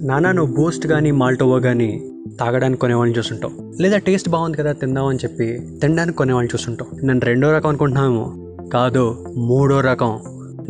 నానా నువ్వు బూస్ట్ కానీ మాల్టోవా కానీ తాగడానికి కొనేవాళ్ళని చూస్తుంటావు. లేదా టేస్ట్ బాగుంది కదా తిందామని చెప్పి తినడానికి కొనేవాళ్ళని చూస్తుంటావు. నేను రెండో రకం అనుకుంటున్నాము కాదు మూడో రకం.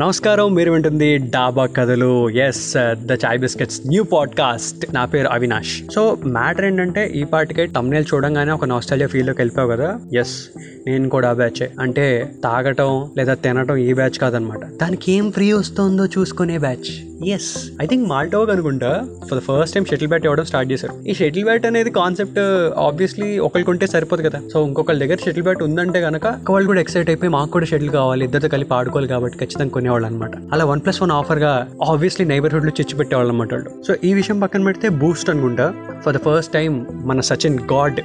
నమస్కారం మీరు వింటుంది డాబా కథలు. Is the chai biscuits new podcast నా పేరు అవినాష్. సో మ్యాటర్ ఏంటంటే ఈ పాటికే తమ్నేల్ చూడంగానే ఒక నాస్టాలియా ఫీల్డ్లోకి వెళ్ళిపోయావు కదా? ఎస్ నేను కూడా ఆ బ్యాచే అంటే తాగటం లేదా తినటం ఈ బ్యాచ్ కాదనమాట. దానికి ఏం ఫ్రీ వస్తుందో చూసుకునే బ్యాచ్ ఎస్ ఐ థింక్ మాల్టోగ్ అనుకుంటా. For the first time shuttle bat ఇవ్వడం స్టార్ట్ చేశారు ఈ షటిల్ బ్యాట్ అనేది కాన్సెప్ట్ ఆబ్వియస్లీ ఒకరికి ఉంటే సరిపోదు కదా. సో ఇంకొకరి దగ్గర షటిల్ బ్యాట్ ఉందంటే కనుక వాళ్ళు కూడా ఎక్సైట్ అయిపోయి మాకు కూడా షటిల్ కావాలి ఇద్దరితో కలిపి ఆడుకోవాలి కాబట్టి ఖచ్చితంగా కొనేవాళ్ళు అనమాట అలా వన్ ప్లస్ వన్ ఆఫర్గా ఆబ్వియస్లీ నైబర్హుడ్లో చిచ్చి పెట్టేవాళ్ళు అనమాట వాళ్ళు. సో ఈ విషయం పక్కన పెడితే బూస్ట్ అనుకుంటా. ఫర్ ద ఫస్ట్ టైం మన సచిన్ గాడ్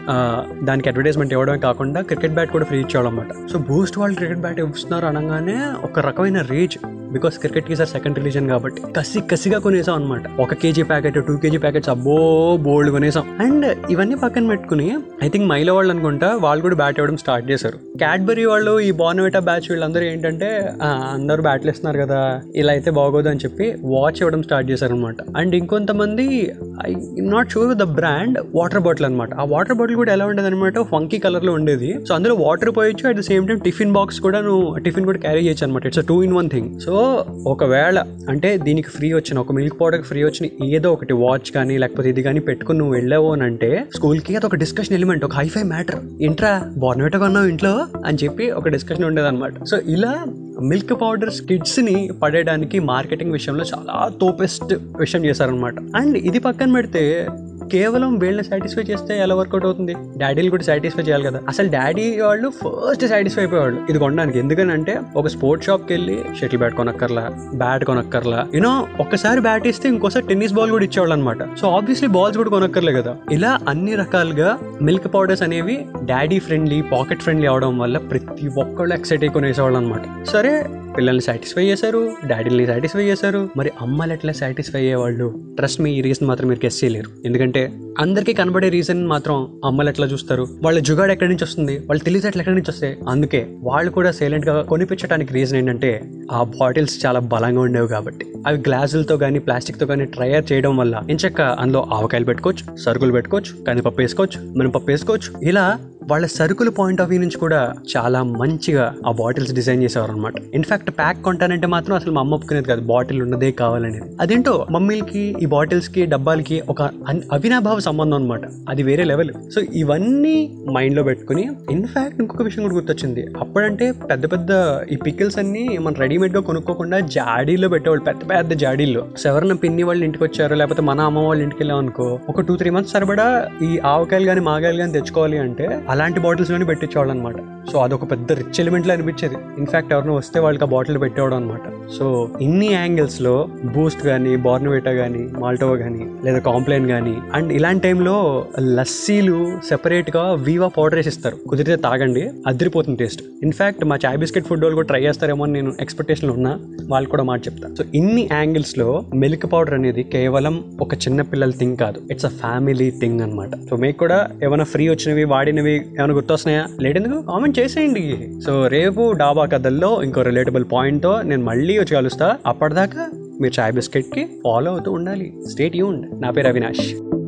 దానికి అడ్వర్టైజ్మెంట్ ఇవ్వడమే కాకుండా క్రికెట్ బ్యాట్ కూడా ఫ్రీ ఇచ్చేవాళ్ళు అనమాట సో బూస్ట్ వాళ్ళు క్రికెట్ బ్యాట్ ఇస్తున్నారు అనగానే ఒక రకమైన rage because cricket is second religion కాబట్టి. కసి కసిగా కొనేసాం అనమాట ఒక KG packet two KG packets అబ్బో బోల్డ్ కొనేసాం. అండ్ ఇవన్నీ పక్కన పెట్టుకుని ఐ థింక్ మైలో వాళ్ళు అనుకుంటా వాళ్ళు కూడా బ్యాట్ ఇవ్వడం స్టార్ట్ చేశారు. క్యాడ్బరీ వాళ్ళు ఈ బార్నవిటా బ్యాచ్ వీళ్ళందరూ ఏంటంటే అందరూ బ్యాట్లు ఇస్తున్నారు కదా ఇలా అయితే బాగోదు అని చెప్పి వాచ్ ఇవ్వడం స్టార్ట్ చేశారు అనమాట అండ్ ఇంకొంతమంది I not sure the brand water bottle అనమాట ఆ వాటర్ బాటిల్ కూడా ఎలా ఉండేది అనమాట ఫంకీ కలర్లో ఉండేది. సో అందులో water పోయొచ్చు at the same time tiffin box కూడా నువ్వు టిఫిన్ కూడా క్యారీ చేయొచ్చు అనమాట it's two in one thing so ఒకవేళ అంటే దీనికి ఫ్రీ వచ్చిన ఒక మిల్క్ పౌడర్ ఫ్రీ వచ్చిన ఏదో ఒకటి వాచ్ కానీ లేకపోతే ఇది కానీ పెట్టుకుని నువ్వు వెళ్ళావు అని అంటే స్కూల్కి అది ఒక డిస్కషన్ ఎలిమెంట్ ఒక హైఫై మ్యాటర్ ఇంట్రా బోర్నవేట కొన్నావు ఇంట్లో? అని చెప్పి ఒక డిస్కషన్ ఉండేది అనమాట సో ఇలా మిల్క్ పౌడర్స్ కిడ్స్ని పడేయడానికి మార్కెటింగ్ విషయంలో చాలా తోపెస్ట్ విషయం చేశారనమాట అండ్ ఇది పక్కన పెడితే కేవలం వీళ్ళని సాటిస్ఫై చేస్తే ఎలా వర్కౌట్ అవుతుంది? డాడీలు కూడా సాటిస్ఫై చేయాలి కదా. అసలు డాడీ వాళ్ళు ఫస్ట్ సాటిస్ఫై అయిపోయేవాళ్ళు. ఇది కొనడానికి. ఎందుకనంటే ఒక స్పోర్ట్స్ షాప్కి వెళ్ళి షటిల్ బ్యాట్ కొనక్కర్లా బ్యాట్ కొనక్కర్లా. యూనో ఒక్కసారి బ్యాట్ ఇస్తే ఇంకోసారి టెన్నిస్ బాల్ కూడా ఇచ్చేవాళ్ళు అనమాట సో ఆబ్వియస్లీ బాల్స్ కూడా కొనక్కర్లే కదా. ఇలా అన్ని రకాలుగా మిల్క్ పౌడర్స్ అనేవి డాడీ ఫ్రెండ్లీ పాకెట్ ఫ్రెండ్లీ అవడం వల్ల ప్రతి ఒక్కళ్ళు ఎక్సైట్ అయి కొనేసేవాళ్ళు అనమాట సరే పిల్లల్ని సాటిస్ఫై చేశారు డాడీని సాటిస్ఫై చేశారు మరి అమ్మలు ఎట్లా సాటిస్ఫై అయ్యేవాళ్ళు? ట్రస్ట్ మీ ఈ రీజన్ మాత్రం మీరు గెస్ చేయలేరు. ఎందుకంటే అందరికీ కనబడే రీజన్ మాత్రం అమ్మలు ఎట్లా చూస్తారు? వాళ్ళ జుగాడు ఎక్కడి నుంచి వస్తుంది? వాళ్ళు తెలివితేటలు ఎక్కడి నుంచి వస్తాయి? అందుకే వాళ్ళు కూడా సైలెంట్గా కొనిపించడానికి రీజన్ ఏంటంటే ఆ బాటిల్స్ చాలా బలంగా ఉండేవి కాబట్టి. అవి గ్లాసులతో కానీ ప్లాస్టిక్తో కానీ ట్రయర్ చేయడం వల్ల ఇంచక్క అందులో ఆవకాయలు పెట్టుకోవచ్చు సరుకులు పెట్టుకోవచ్చు కందిపప్పు వేసుకోవచ్చు మినపప్పు వేసుకోవచ్చు. ఇలా వాళ్ళ సరుకుల పాయింట్ ఆఫ్ వ్యూ నుంచి కూడా చాలా మంచిగా ఆ బాటిల్స్ డిజైన్ చేసేవారు అనమాట ఇన్ఫాక్ట్ ప్యాక్ కొంటానంటే మాత్రం అసలు మా అమ్మ ఒప్పుకునేది కాదు బాటిల్ ఉన్నదే కావాలనేది. అదేంటో మమ్మీలకి ఈ బాటిల్స్కి డబ్బాలకి ఒక అన్- అవినాభావ సంబంధం అనమాట అది వేరే లెవెల్ సో ఇవన్నీ మైండ్లో పెట్టుకుని ఇన్ఫాక్ట్ ఇంకొక విషయం కూడా గుర్తొచ్చింది. అప్పుడంటే పెద్ద పెద్ద ఈ పికిల్స్ అన్ని మనం రెడీమేడ్గా కొనుక్కోకుండా జాడీలో పెట్టేవాళ్ళు పెద్ద పెద్ద జాడీల్లో. సో ఎవరైనా పిన్ని వాళ్ళు ఇంటికి వచ్చారు లేకపోతే మన అమ్మ వాళ్ళ ఇంటికి వెళ్ళాం అనుకో ఒక టూ త్రీ మంత్స్ సరిపడా ఈ ఆవకాయలు కానీ మాగాయలు కానీ తెచ్చుకోవాలి అంటే అలాంటి బాటిల్స్లోనే పెట్టించేవాళ్ళు అనమాట సో అదొక పెద్ద రిచ్ ఎలిమెంట్లో అనిపించేది. ఇన్ఫాక్ట్ ఎవరినో వస్తే వాళ్ళకి ఆ బాటిల్ పెట్టేవాడు అనమాట సో ఇన్ని యాంగిల్స్లో బూస్ట్ కానీ బార్నవేటా కానీ మాల్టోవా కానీ లేదా కాంప్లైన్ కానీ అండ్ ఇలాంటి టైంలో లస్సీలు సెపరేట్గా వీవా పౌడర్ వేసి ఇస్తారు. కుదిరితే తాగండి అదిరిపోతుంది టేస్ట్ ఇన్ఫాక్ట్ మా చాయ్ బిస్కెట్ ఫుడ్ వాళ్ళు కూడా ట్రై చేస్తారేమో అని నేను ఎక్స్పెక్టేషన్లో ఉన్నా. వాళ్ళు కూడా మాట చెప్తాను సో ఇన్ని యాంగిల్స్లో మిల్క్ పౌడర్ అనేది కేవలం ఒక చిన్న పిల్లల థింగ్ కాదు. ఇట్స్ అ ఫ్యామిలీ థింగ్ అనమాట సో మీకు కూడా ఏమైనా ఫ్రీ వచ్చినవి వాడినవి ఏమైనా గుర్తొస్తున్నాయా? లేటెందుకు? కామెంట్ చేసేయండి. సో రేపు డాబా కథల్లో ఇంకో రిలేటబుల్ పాయింట్తో నేను మళ్ళీ వచ్చి కలుస్తా. అప్పటిదాకా మీరు చాయ్ బిస్కెట్కి ఫాలో అవుతూ ఉండాలి. స్టేట్ యూన్ నా పేరు అవినాష్.